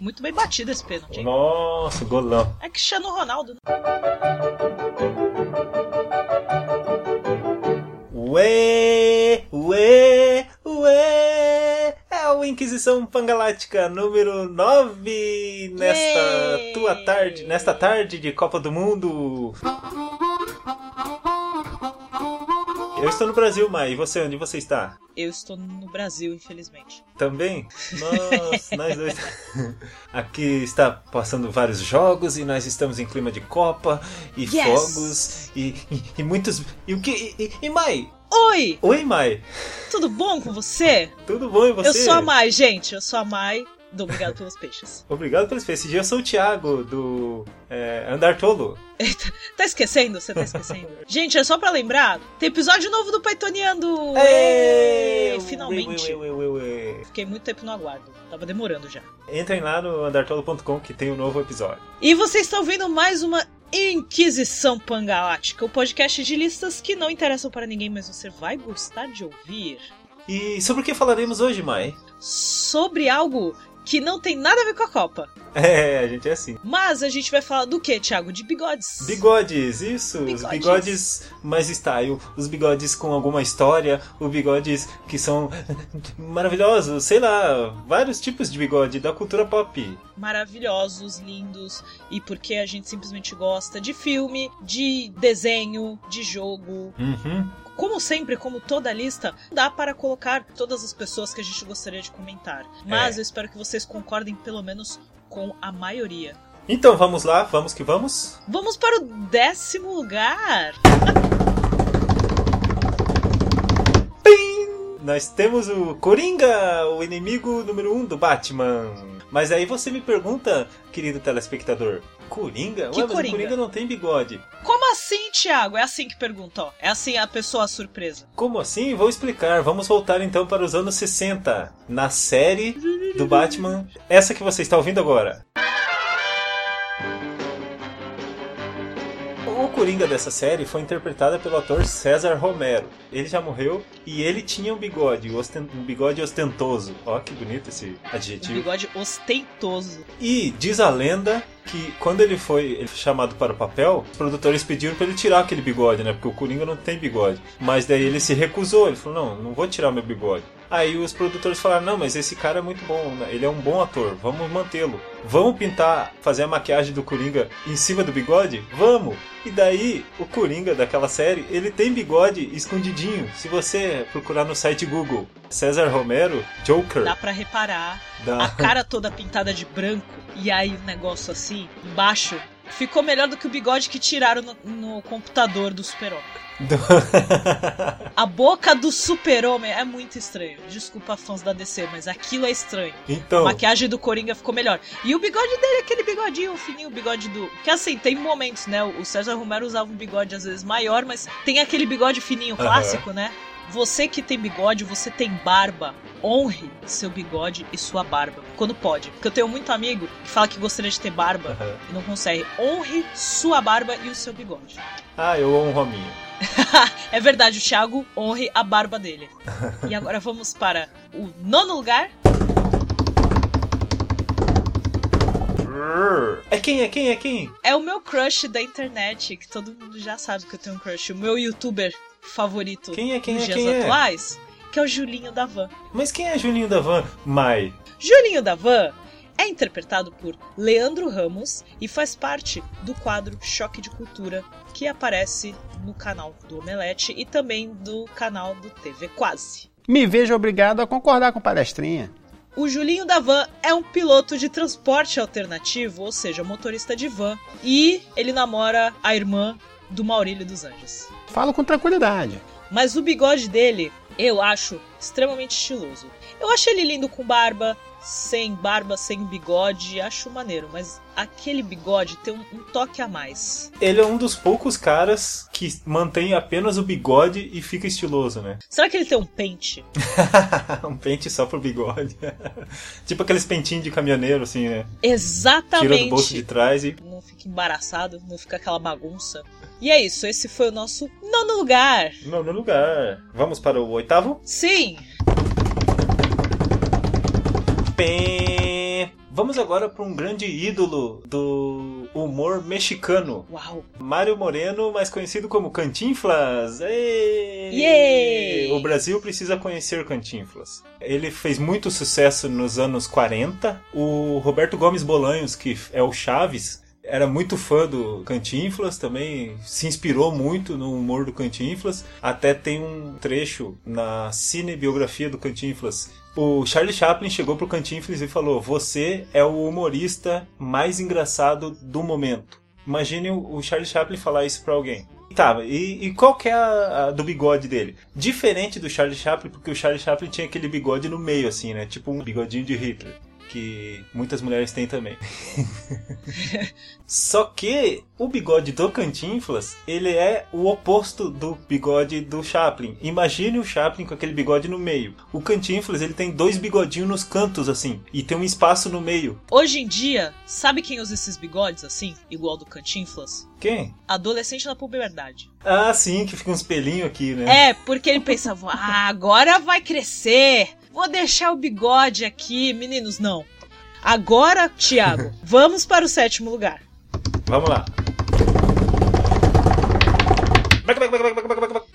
Muito bem batido esse pênalti. hein? Nossa, golão. É Cristiano Ronaldo. né? Ué, ué, ué. É o Inquisição Pangalática número 9 nesta Yay! tua tarde, nesta tarde de Copa do Mundo. Eu estou no Brasil, Mai. E você, onde você está? Eu estou no Brasil, infelizmente. Também? Nossa, nós dois. Aqui está passando vários jogos e nós estamos em clima de Copa e Yes! fogos e, e, e muitos. E o que? E, e, e Mai? Oi! Oi, Mai. Tudo bom com você? Tudo bom e você? Eu sou a Mai, gente. Eu sou a Mai. Do Obrigado pelos Peixes. Obrigado pelo espaço. Esse dia eu sou o Thiago, do é, Andar Tolo. Eita, tá esquecendo? Você tá esquecendo? gente, é só pra lembrar: tem episódio novo do Paitoneando! Ê, Finalmente! Fiquei muito tempo no aguardo. Tava demorando já. Entrem lá no andartolo.com que tem um novo episódio. E vocês estão vendo mais uma Inquisição Pangalática, o podcast de listas que não interessam para ninguém, mas você vai gostar de ouvir E sobre o que falaremos hoje, Mai? sobre algo que não tem nada a ver com a Copa. É, a gente é assim. Mas a gente vai falar do que, Thiago? De bigodes. Bigodes, isso. Os Bigodes. bigodes mais style. Os bigodes com alguma história. Os bigodes que são maravilhosos. Sei lá, vários tipos de bigode da cultura pop. Maravilhosos, lindos, e porque a gente simplesmente gosta de filme, de desenho, de jogo. Uhum. Como sempre, como toda lista, dá para colocar todas as pessoas que a gente gostaria de comentar. Mas É. eu espero que vocês concordem pelo menos com a maioria. Então vamos lá, vamos que vamos. Vamos para o décimo lugar. Nós temos o Coringa, o inimigo número um do Batman. Mas aí você me pergunta, querido telespectador, Coringa? Que Ué, Coringa? o Coringa não tem bigode. Como assim, Thiago? É assim que pergunta, ó. É assim a pessoa surpresa. Como assim? Vou explicar. Vamos voltar então para os anos 60. Na série do Batman, essa que você está ouvindo agora. O Coringa dessa série foi interpretada pelo ator César Romero. Ele já morreu e ele tinha um bigode, um bigode ostentoso. Ó, que bonito esse Um adjetivo. bigode ostentoso. E diz a lenda que quando ele foi ele foi chamado para o papel, os produtores pediram para ele tirar aquele bigode, né? Porque o Coringa não tem bigode. Mas daí ele se recusou, ele falou: "Não, não vou tirar meu bigode". Aí os produtores falaram: "Não, mas esse cara é muito bom, né? ele é um bom ator, vamos mantê-lo. Vamos pintar, fazer a maquiagem do Coringa em cima do bigode? Vamos". E daí o Coringa daquela série, ele tem bigode escondidinho. Se você procurar no site Google, César Romero, Joker, Dá pra reparar da- a cara toda pintada de branco e aí o negócio assim, embaixo, ficou melhor do que o bigode que tiraram no, no computador do super-homem. do- A boca do super-homem é muito estranho. Desculpa fãs da DC, mas aquilo é estranho. A então, maquiagem do Coringa ficou melhor. E o bigode dele, é aquele bigodinho fininho, o bigode do. Que assim, tem momentos, né? O César Romero usava um bigode às vezes maior, mas tem aquele bigode fininho clássico, né? Você que tem bigode, você tem barba, honre seu bigode e sua barba. Quando pode. Porque eu tenho muito amigo que fala que gostaria de ter barba Aham. e não consegue. Honre sua barba e o seu bigode. Ah, eu honro a minha. é verdade, o Thiago honre a barba dele. e agora vamos para o nono lugar. É quem? É quem? É quem? É o meu crush da internet, que todo mundo já sabe que eu tenho um crush. O meu youtuber favorito Quem é? Quem nos é? dias Quem é? atuais, que é o Julinho da Van. Mas quem é Julinho da Van? Mai. Julinho da Van é interpretado por Leandro Ramos e faz parte do quadro Choque de Cultura, que aparece no canal do Omelete e também do canal do TV Quase. Me vejo obrigado a concordar com o palestrinha. O Julinho da Van é um piloto de transporte alternativo, ou seja, motorista de van, e ele namora a irmã do Maurílio dos Anjos. Falo com tranquilidade. Mas o bigode dele eu acho extremamente estiloso. Eu acho ele lindo com barba, sem barba, sem bigode, acho maneiro, mas aquele bigode tem um, um toque a mais. Ele é um dos poucos caras que mantém apenas o bigode e fica estiloso, né? Será que ele tem um pente? um pente só pro bigode. tipo aqueles pentinhos de caminhoneiro, assim, né? Exatamente. Tira do bolso de trás e. Não fica embaraçado, não fica aquela bagunça. E é isso, esse foi o nosso nono lugar. Não, no lugar. Vamos para o oitavo? Sim, Pé. Vamos agora para um grande ídolo do humor mexicano. Uau! Mário Moreno, mais conhecido como Cantinflas. Ei! Yay! O Brasil precisa conhecer Cantinflas. Ele fez muito sucesso nos anos 40. O Roberto Gomes Bolanhos, que é o Chaves, era muito fã do Cantinflas, também se inspirou muito no humor do Cantinflas. Até tem um trecho na cinebiografia do Cantinflas. O Charlie Chaplin chegou pro Cantinflas e falou: Você é o humorista mais engraçado do momento. Imagine o Charlie Chaplin falar isso pra alguém. Tá, e, e qual que é a, a do bigode dele? Diferente do Charlie Chaplin, porque o Charlie Chaplin tinha aquele bigode no meio, assim, né? Tipo um bigodinho de Hitler que muitas mulheres têm também. Só que o bigode do Cantinflas, ele é o oposto do bigode do Chaplin. Imagine o Chaplin com aquele bigode no meio. O Cantinflas, ele tem dois bigodinhos nos cantos, assim, e tem um espaço no meio. Hoje em dia, sabe quem usa esses bigodes assim, igual do Cantinflas? Quem? Adolescente na puberdade. Ah, sim, que fica uns pelinhos aqui, né? É, porque ele pensava, ah, agora vai crescer. Vou deixar o bigode aqui. Meninos, não. Agora, Thiago, vamos para o sétimo lugar. Vamos lá.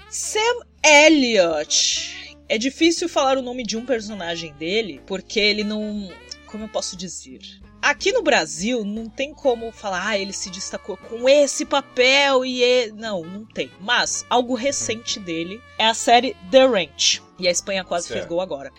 Sam Elliott. É difícil falar o nome de um personagem dele, porque ele não. Como eu posso dizer? Aqui no Brasil não tem como falar, ah, ele se destacou com esse papel e. E... Não, não tem. Mas algo recente dele é a série The Ranch. E a Espanha quase Certo. fez gol agora.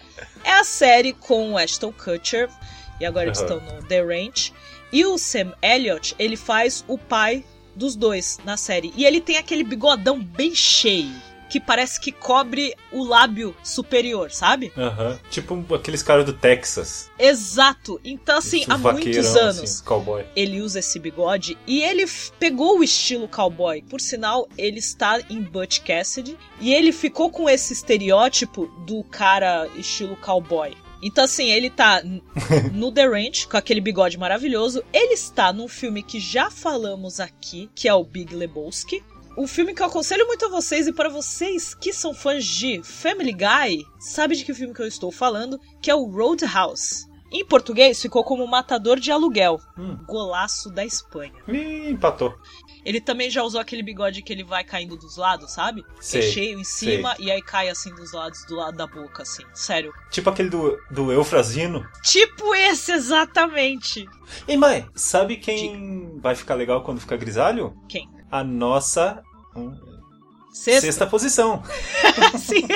É a série com o Ashton Kutcher. E agora eles Aham. estão no The Ranch. E o Sam Elliott, ele faz o pai dos dois na série. E ele tem aquele bigodão bem cheio. Que parece que cobre o lábio superior, sabe? Aham. Tipo aqueles caras do Texas. Exato. Então, assim, há muitos Vaqueirão, anos assim, cowboy. ele usa esse bigode e ele pegou o estilo cowboy. Por sinal, ele está em Butch Cassidy e ele ficou com esse estereótipo do cara estilo cowboy. Então, assim, ele tá no The Ranch com aquele bigode maravilhoso. Ele está num filme que já falamos aqui, que é o Big Lebowski. Um filme que eu aconselho muito a vocês e para vocês que são fãs de Family Guy, sabe de que filme que eu estou falando, que é o Roadhouse. Em português ficou como Matador de Aluguel, Hum. golaço da Espanha. Ih, empatou. Ele também já usou aquele bigode que ele vai caindo dos lados, sabe? Sei, é cheio em cima e aí cai assim dos lados, do lado da boca, assim. Sério. Tipo aquele do, do Eufrazino. Tipo esse, exatamente. E mãe, sabe quem vai ficar legal quando ficar grisalho? Quem? A nossa Sexta. sexta posição. Sim.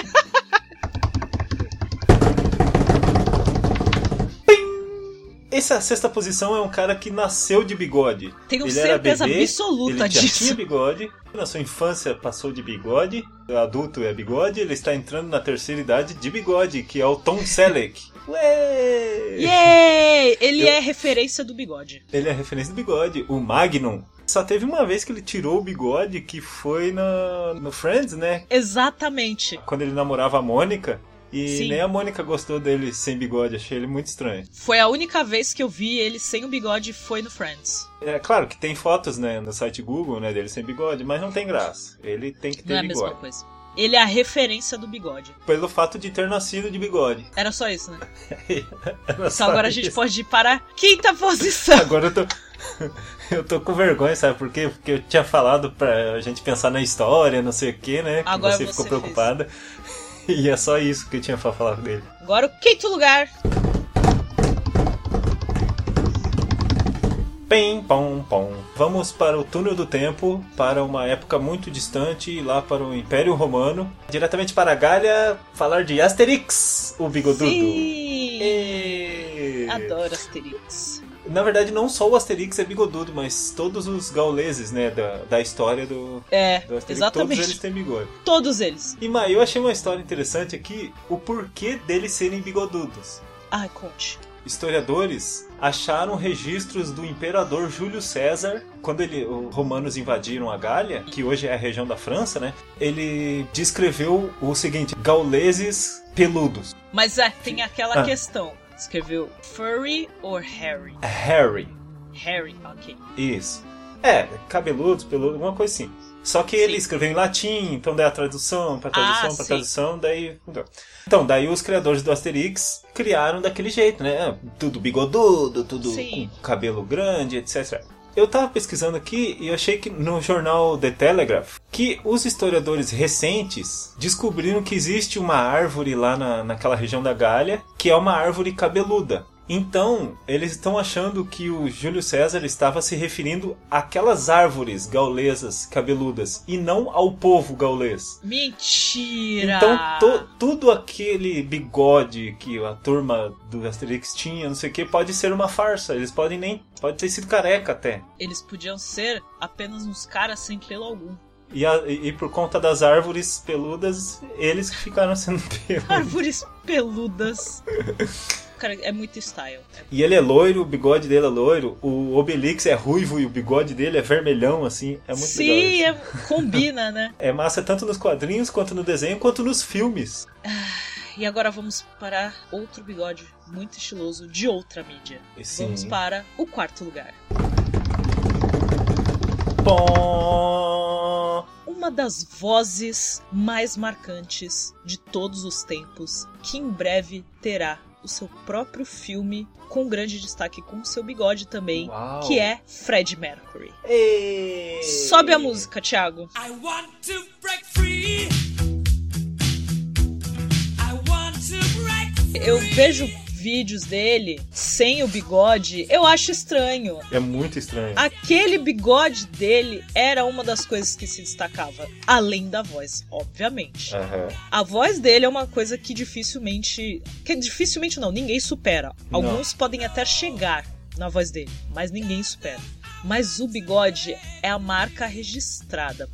Essa sexta posição é um cara que nasceu de bigode. Tenho Ele era certeza bebê, absoluta ele disso. tinha bigode. Na sua infância passou de bigode. Adulto é bigode. Ele está entrando na terceira idade de bigode, que é o Tom Selleck. Ué! Yay! Ele Eu- é referência do bigode. Ele é referência do bigode. O Magnum. Só teve uma vez que ele tirou o bigode, que foi na, no Friends, né? Exatamente. Quando ele namorava a Mônica. E Sim. nem a Mônica gostou dele sem bigode. Achei ele muito estranho. Foi a única vez que eu vi ele sem o bigode foi no Friends. É claro que tem fotos, né, no site Google, né, dele sem bigode, mas não tem graça. Ele tem que ter Não é a bigode. mesma coisa. Ele é a referência do bigode. Pelo fato de ter nascido de bigode. Era só isso, né? Era Então só agora a gente isso. pode ir para a quinta posição. Agora eu tô. Eu tô com vergonha, sabe por quê? Porque eu tinha falado pra gente pensar na história, não sei o que, né? Que Agora você você ficou fez. preocupada. E é só isso que eu tinha pra falar dele. Agora o quinto lugar. Pim, pom, pom. Vamos para o túnel do tempo, para uma época muito distante, lá para o Império Romano. Diretamente para a Galha, falar de Asterix, o bigodudo. Sim! E... Adoro Asterix. Na verdade, não só o Asterix é bigodudo, mas todos os gauleses, né, da, da história do, É, do Asterix, exatamente. todos eles têm bigode. Todos eles. E, Mai, eu achei uma história interessante aqui, o porquê deles serem bigodudos. Ai, conte. Historiadores acharam registros do imperador Júlio César, quando ele, os romanos invadiram a Gália, que hoje é a região da França, né? Ele descreveu o seguinte: gauleses peludos. Mas é, tem aquela Ah. questão. Escreveu furry ou Harry? Harry. Harry, ok. Isso. É, cabeludos, peludos, alguma coisa assim. Só que ele escreveu em latim, então daí a tradução, para tradução, Ah, para sim. tradução, daí. Então, daí os criadores do Asterix criaram daquele jeito, né? Tudo bigodudo, tudo Sim. com cabelo grande, etc. Eu tava pesquisando aqui e achei que no jornal The Telegraph que os historiadores recentes descobriram que existe uma árvore lá na, naquela região da Gália que é uma árvore cabeluda. Então, eles estão achando que o Júlio César estava se referindo àquelas árvores gaulesas cabeludas e não ao povo gaulês. Mentira! Então, tudo aquele bigode que a turma do Asterix tinha, não sei o que, pode ser uma farsa. Eles podem nem. Pode ter sido careca até. Eles podiam ser apenas uns caras sem pelo algum. E, a- e- por conta das árvores peludas, eles que ficaram sendo peludos. Árvores peludas. Cara, é muito style. É- E ele é loiro, o bigode dele é loiro, o Obelix é ruivo e o bigode dele é vermelhão, assim. É muito Sim, legal. é- isso. combina, né? É massa tanto nos quadrinhos, quanto no desenho, quanto nos filmes. E agora vamos para outro bigode muito estiloso de outra mídia. Sim. Vamos para o quarto lugar. Pom! Uma das vozes mais marcantes de todos os tempos, que em breve terá o seu próprio filme com grande destaque com o seu bigode também, Uau. que é Fred Mercury. Ei! Sobe a música, Thiago. I want to break free. I want to break free. Eu vejo vídeos dele sem o bigode, eu acho estranho. É muito estranho. Aquele bigode dele era uma das coisas que se destacava, além da voz, obviamente. Aham. A voz dele é uma coisa que dificilmente. Que dificilmente não, ninguém supera. Não. Alguns podem até chegar na voz dele, mas ninguém supera. Mas o bigode é a marca registrada.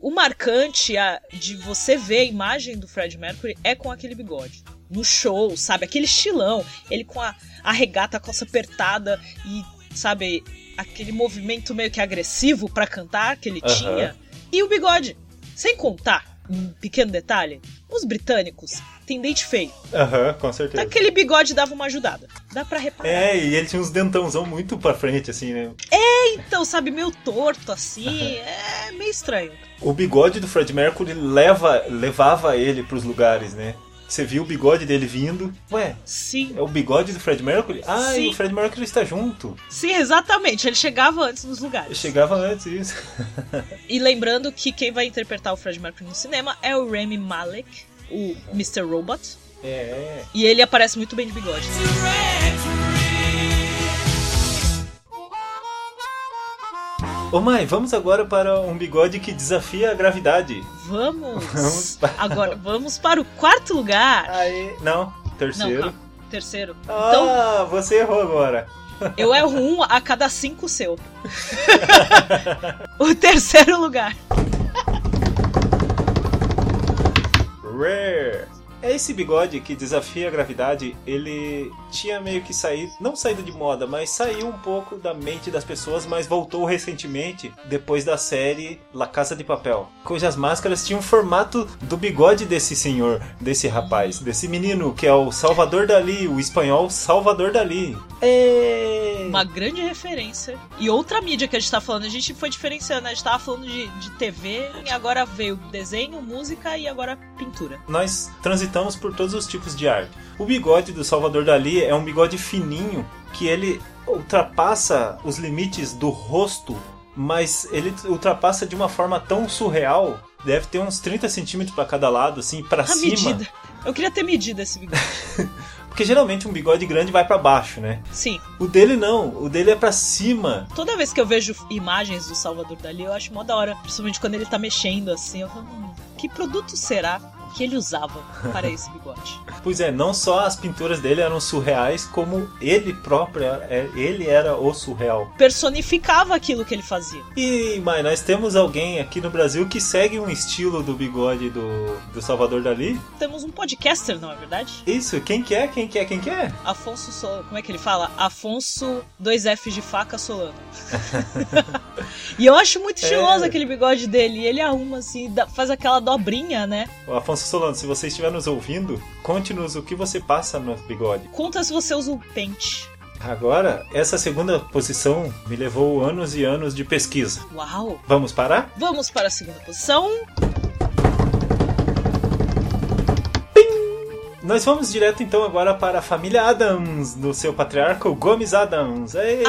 O marcante a- de você ver a imagem do Fred Mercury é com aquele bigode. No show, sabe? Aquele estilão. Ele com a, a regata, a calça apertada e, sabe, aquele movimento meio que agressivo pra cantar que ele Aham. tinha. E o bigode. Sem contar, um pequeno detalhe, os britânicos têm dente feio. Aham, com certeza. Aquele bigode dava uma ajudada. Dá pra reparar. É, e ele tinha uns dentãozão muito pra frente, assim, né? Então, sabe, meio torto assim. É meio estranho. O bigode do Fred Mercury leva, levava ele pros lugares, né? Você viu o bigode dele vindo. Ué, Sim. é o bigode do Fred Mercury? Ah, Sim. e o Fred Mercury está junto. Sim, exatamente. Ele chegava antes nos Ele lugares. chegava antes, isso. E lembrando que quem vai interpretar o Fred Mercury no cinema é o Rami Malek, o Mr. Robot. É. E ele aparece muito bem de bigode. Ô mãe, vamos agora para um bigode que desafia a gravidade. Vamos! Vamos para- Agora, vamos para o quarto lugar. Aí. Não, Não, terceiro. calma. Terceiro. Então, Ah, você errou agora. eu erro um a cada cinco seu. o terceiro lugar. Rare. É esse bigode que desafia a gravidade, ele tinha meio que saído, não saído de moda, mas saiu um pouco da mente das pessoas, mas voltou recentemente depois da série La Casa de Papel, cujas máscaras tinham o formato do bigode desse senhor, desse rapaz, desse menino que é o Salvador Dali, o espanhol Salvador Dali. É... Uma grande referência. E outra mídia que a gente tá falando, a gente foi diferenciando, né? a gente tava falando de, de TV e agora veio desenho, música e agora pintura. nós transitamos por todos os tipos de arte. O bigode do Salvador Dali é um bigode fininho que ele ultrapassa os limites do rosto, mas ele ultrapassa de uma forma tão surreal. Deve ter uns 30 centímetros para cada lado, assim, para A cima. medida. Eu queria ter medido esse bigode. Porque geralmente um bigode grande vai para baixo, né? Sim. O dele não, o dele é para cima. Toda vez que eu vejo imagens do Salvador Dali, eu acho mó da hora. Principalmente quando ele tá mexendo assim. Eu falo, hum, que produto será que ele usava para esse bigode? Pois é, não só as pinturas dele eram surreais, como ele próprio, é- ele era o surreal. Personificava aquilo que ele fazia. E, mãe, nós temos alguém aqui no Brasil que segue um estilo do bigode do, do Salvador Dali? Temos um podcaster, não é verdade? Isso, quem que é? Quem que é? Quem que é? Afonso Solano. Como é que ele fala? Afonso 2F de faca Solano. e eu acho muito estiloso É. aquele bigode dele. Ele arruma assim, faz aquela dobrinha, né? O Afonso Solano, se você estiver nos ouvindo, conte-nos o que você passa no bigode. Conta se você usa o pente. Agora, essa segunda posição me levou anos e anos de pesquisa. Uau! Vamos parar? Vamos para a segunda posição. Nós vamos direto então agora para a família Adams, do seu patriarca Gomes Adams. Ê!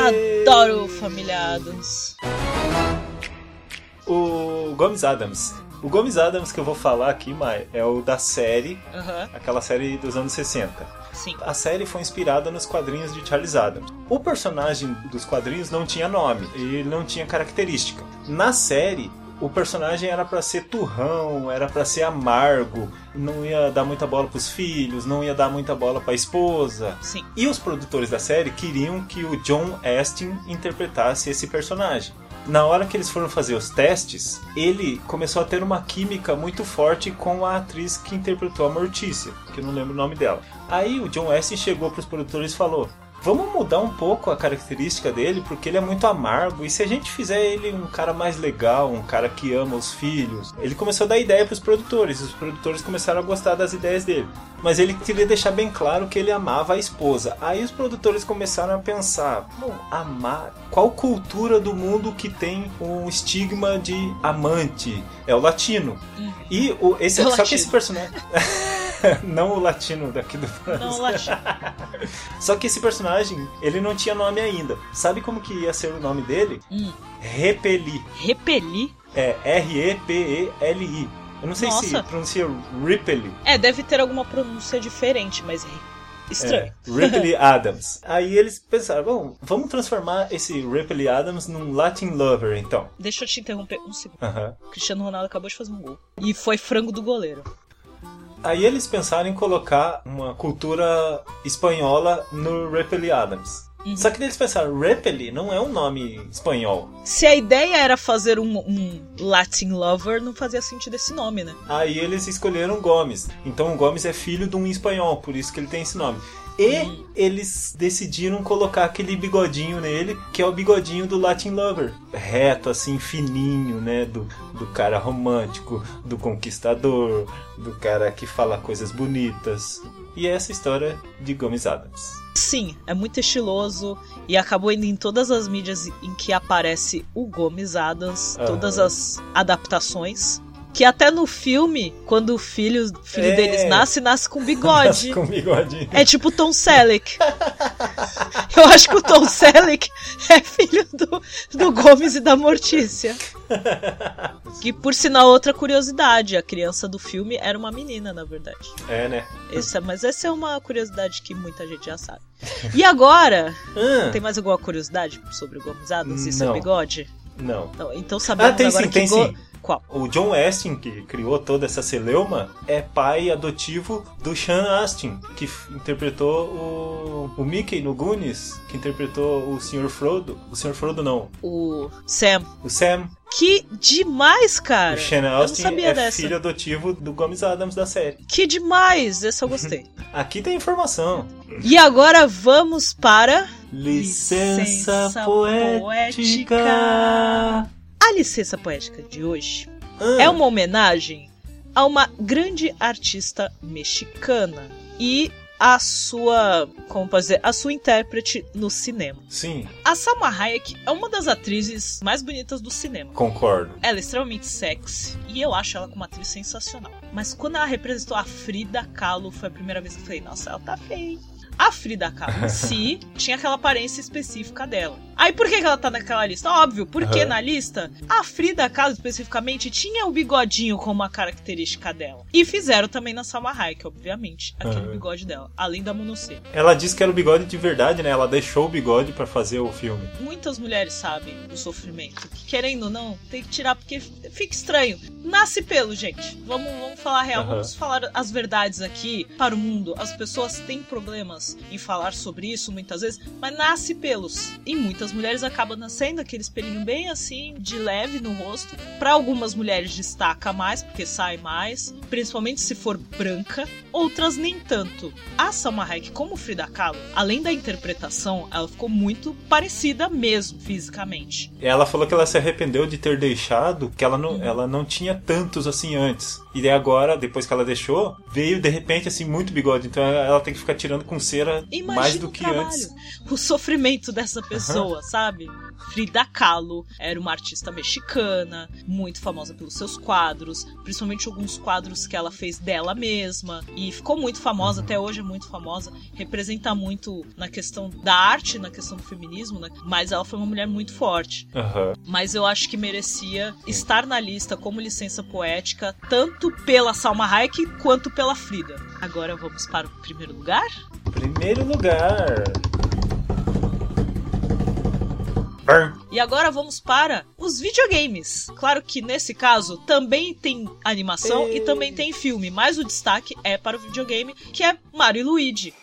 Adoro Família Adams. O Gomes Adams. O Gomes Adams que eu vou falar aqui, Mai, é o da série, Aham, aquela série dos anos 60. sim. A série foi inspirada nos quadrinhos de Charles Adams. O personagem dos quadrinhos não tinha nome e não tinha característica. Na série, o personagem era pra ser turrão, era pra ser amargo, não ia dar muita bola pros filhos, não ia dar muita bola pra esposa. Sim. E os produtores da série queriam que o John Astin interpretasse esse personagem. Na hora que eles foram fazer os testes, ele começou a ter uma química muito forte com a atriz que interpretou a Mortícia, que eu não lembro o nome dela. Aí o John Astin chegou para os produtores e falou: Vamos mudar um pouco a característica dele, porque ele é muito amargo. E se a gente fizer ele um cara mais legal, um cara que ama os filhos? Ele começou a dar ideia para os produtores. Os produtores começaram a gostar das ideias dele. Mas ele queria deixar bem claro que ele amava a esposa. Aí os produtores começaram a pensar: Bom, amar. Qual cultura do mundo que tem um estigma de amante? É o latino. E o, esse, É o só que latino. esse personagem. não o latino daqui do Brasil. Não, latino. Só que esse personagem, ele não tinha nome ainda. Sabe como que ia ser o nome dele? Hum. Repeli. Repeli? É R-E-P-E-L-I. Eu não sei se Nossa. pronuncia Ripley. É, deve ter alguma pronúncia diferente, mas estranho. É, Ripley Adams. Aí eles pensaram, bom, vamos transformar esse Ripley Adams num Latin Lover, então. Deixa eu te interromper um segundo. Aham. O Cristiano Ronaldo acabou de fazer um gol. E foi frango do goleiro. Aí eles pensaram em colocar uma cultura espanhola no Ripley Adams. Uhum. Só que eles pensaram, Ripley não é um nome espanhol. Se a ideia era fazer um, um Latin Lover, não fazia sentido esse nome, né? Aí eles escolheram Gomes. Então o Gomes é filho de um espanhol, por isso que ele tem esse nome. E eles decidiram colocar aquele bigodinho nele, que é o bigodinho do Latin Lover. Reto, assim, fininho, né? Do, do cara romântico, do conquistador, do cara que fala coisas bonitas. E é essa história de Gomes Adams. Sim, é muito estiloso e acabou indo em todas as mídias em que aparece o Gomes Adams, todas as adaptações. Que até no filme, quando o filho, filho É. deles nasce, nasce com bigode. Com bigodinho. É tipo o Tom Selleck. Eu acho que o Tom Selleck é filho do, do Gomes e da Mortícia. Que por sinal, outra curiosidade, a criança do filme era uma menina, na verdade. É, né? Esse é- mas essa é uma curiosidade que muita gente já sabe. E agora, Ah, tem mais alguma curiosidade sobre o Gomes Adams e seu bigode? não. Não, então sabemos Ah, tem agora sim, que tem Go- sim. Qual? O John Astin, que criou toda essa celeuma, é pai adotivo do Sean Astin, que interpretou o, o Mickey no Goonies, que interpretou o Sr. Frodo. O Sr. Frodo não, O Sam. o Sam. Que demais, cara! o Sean sabia é dessa. filho adotivo do Gomes Adams da série. Que demais! Esse eu gostei. Aqui tem informação. E agora vamos para Licença, Licença poética. A licença poética de hoje. Ah, É uma homenagem a uma grande artista mexicana e a sua, como posso dizer, a sua intérprete no cinema. Sim, A Salma Hayek é uma das atrizes mais bonitas do cinema. concordo. Ela é extremamente sexy e eu acho ela como atriz sensacional. Mas quando ela representou a Frida Kahlo, foi a primeira vez que eu falei, nossa, ela tá feia. hein?" A Frida Kahlo em si tinha aquela aparência específica dela. Aí por que ela tá naquela lista? Óbvio, porque Aham. na lista a Frida Kahlo especificamente tinha o bigodinho como uma característica dela. E fizeram também na Salma Hayek, obviamente, aquele Aham. bigode dela, além da monocelha. Ela disse que era o bigode de verdade, né? Ela deixou o bigode pra fazer o filme. Muitas mulheres sabem o sofrimento. Que, querendo ou não, tem que tirar porque fica estranho. Nasce pelo, gente. Vamos, vamos falar a real. Aham. Vamos falar as verdades aqui para o mundo. As pessoas têm problemas em falar sobre isso muitas vezes, mas nasce pelos. E muitas mulheres acabam nascendo aquele pelinho bem assim, de leve no rosto. Para algumas mulheres destaca mais, porque sai mais, principalmente se for branca. Outras nem tanto. A Salma Hayek, como Frida Kahlo, além da interpretação, ela ficou muito parecida mesmo, fisicamente. Ela falou que ela se arrependeu de ter deixado, que ela não, ela não tinha tantos assim antes. E daí agora, depois que ela deixou, veio de repente assim muito bigode. Então ela tem que ficar tirando com cera Imagina mais do que trabalho, antes. O sofrimento dessa pessoa, sabe? Frida Kahlo era uma artista mexicana, muito famosa pelos seus quadros, principalmente alguns quadros que ela fez dela mesma, e ficou muito famosa, até hoje é muito famosa, representa muito na questão da arte, na questão do feminismo, né? mas ela foi uma mulher muito forte. Aham. Mas eu acho que merecia estar na lista como licença poética, tanto pela Salma Hayek quanto pela Frida. Agora vamos para o primeiro lugar? Primeiro lugar. E agora vamos para os videogames. Claro que nesse caso também tem animação e também tem filme, mas o destaque é para o videogame, que é Mario e Luigi.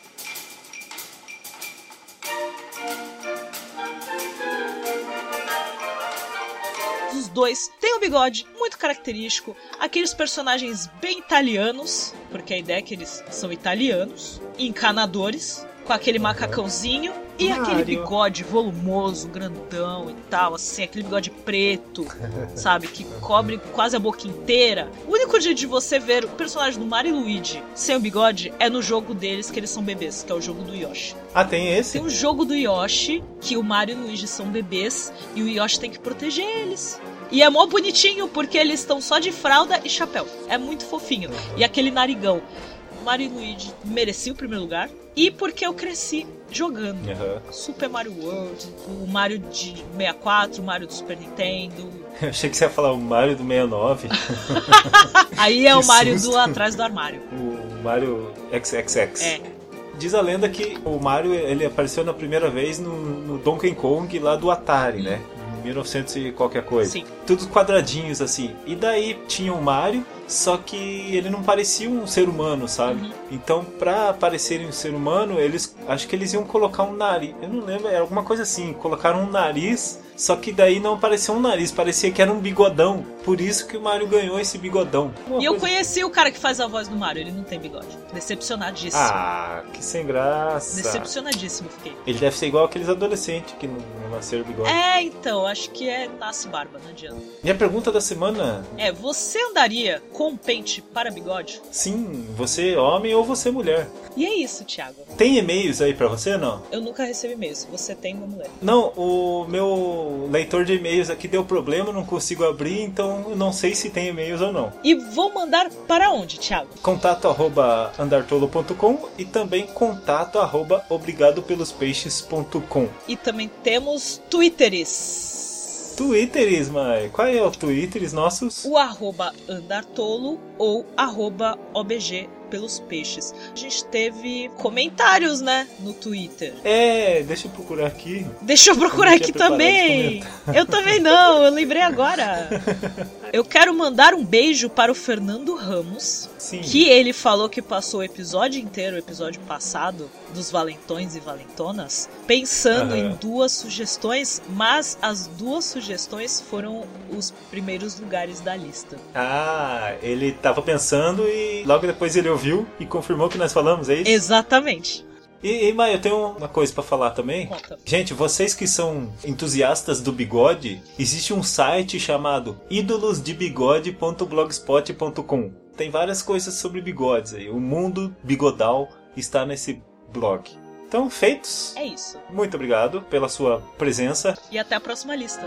Os dois têm um bigode muito característico, aqueles personagens bem italianos, porque a ideia é que eles são italianos, encanadores, com aquele macacãozinho e aquele Mario. bigode volumoso, grandão e tal, assim, aquele bigode preto, sabe, que cobre quase a boca inteira. O único jeito de você ver o personagem do Mario e Luigi sem o bigode é no jogo deles, que eles são bebês, que é o jogo do Yoshi. Ah, tem esse? Tem um jogo do Yoshi que o Mario e o Luigi são bebês e o Yoshi tem que proteger eles. E é mó bonitinho porque eles estão só de fralda e chapéu. É muito fofinho. E aquele narigão. Mario e Luigi mereciam o primeiro lugar. E porque eu cresci jogando. Aham. Super Mario World, o Mario de 64, o Mario do Super Nintendo. Eu achei que você ia falar o Mario do 69, Aí é Que o Mario susto. do atrás do armário. o Mario XXX. É. Diz a lenda que o Mario ele apareceu na primeira vez no, no Donkey Kong lá do Atari, né? Em 1900 e qualquer coisa. Sim. Tudo quadradinhos assim. E daí tinha o Mario, só que ele não parecia um ser humano, sabe? Uhum. Então, pra parecerem um ser humano, eles acho que eles iam colocar um nariz. Eu não lembro, era alguma coisa assim. Colocaram um nariz, só que daí não parecia um nariz, parecia que era um bigodão. Por isso que o Mario ganhou esse bigodão. Uma E eu conheci o cara que faz a voz do Mario, ele não tem bigode. Decepcionadíssimo. Ah, que sem graça. Decepcionadíssimo fiquei. Ele deve ser igual aqueles adolescentes que não, não nasceram bigode. É, então, acho que é nasce barba, não adianta. E a pergunta da semana? É, você andaria com pente para bigode? Sim, você homem ou você mulher? E é isso, Thiago. Tem e-mails aí pra você ou não? Eu nunca recebi e-mail. Se você tem, vamos ler. Não, o meu leitor de e-mails aqui deu problema, não consigo abrir, então não sei se tem e-mails ou não. E vou mandar para onde, Thiago? Contato arroba andartolo.com e também contato arroba obrigadopelospeixes.com. E também temos Twitteres. Twitteres, Mai. Qual é o Twitteres nossos? O arroba andartolo ou arroba obg pelos peixes. A gente teve comentários, né, no Twitter. É, deixa eu procurar aqui. Deixa eu procurar Eu aqui também. Eu também não, eu lembrei agora. Eu quero mandar um beijo para o Fernando Ramos, Sim. que ele falou que passou o episódio inteiro, o episódio passado, dos valentões e valentonas, pensando Aham. em duas sugestões, mas as duas sugestões foram os primeiros lugares da lista. Ah, ele tava pensando e logo depois ele ouviu e confirmou que nós falamos, é isso? Exatamente. E, e Maia, eu tenho uma coisa pra falar também. Conta. Gente, vocês que são entusiastas do bigode, existe um site chamado idolosdebigode.blogspot.com. Tem várias coisas sobre bigodes aí. O mundo bigodal está nesse blog. Então, feitos. É isso. Muito obrigado pela sua presença. E até a próxima lista.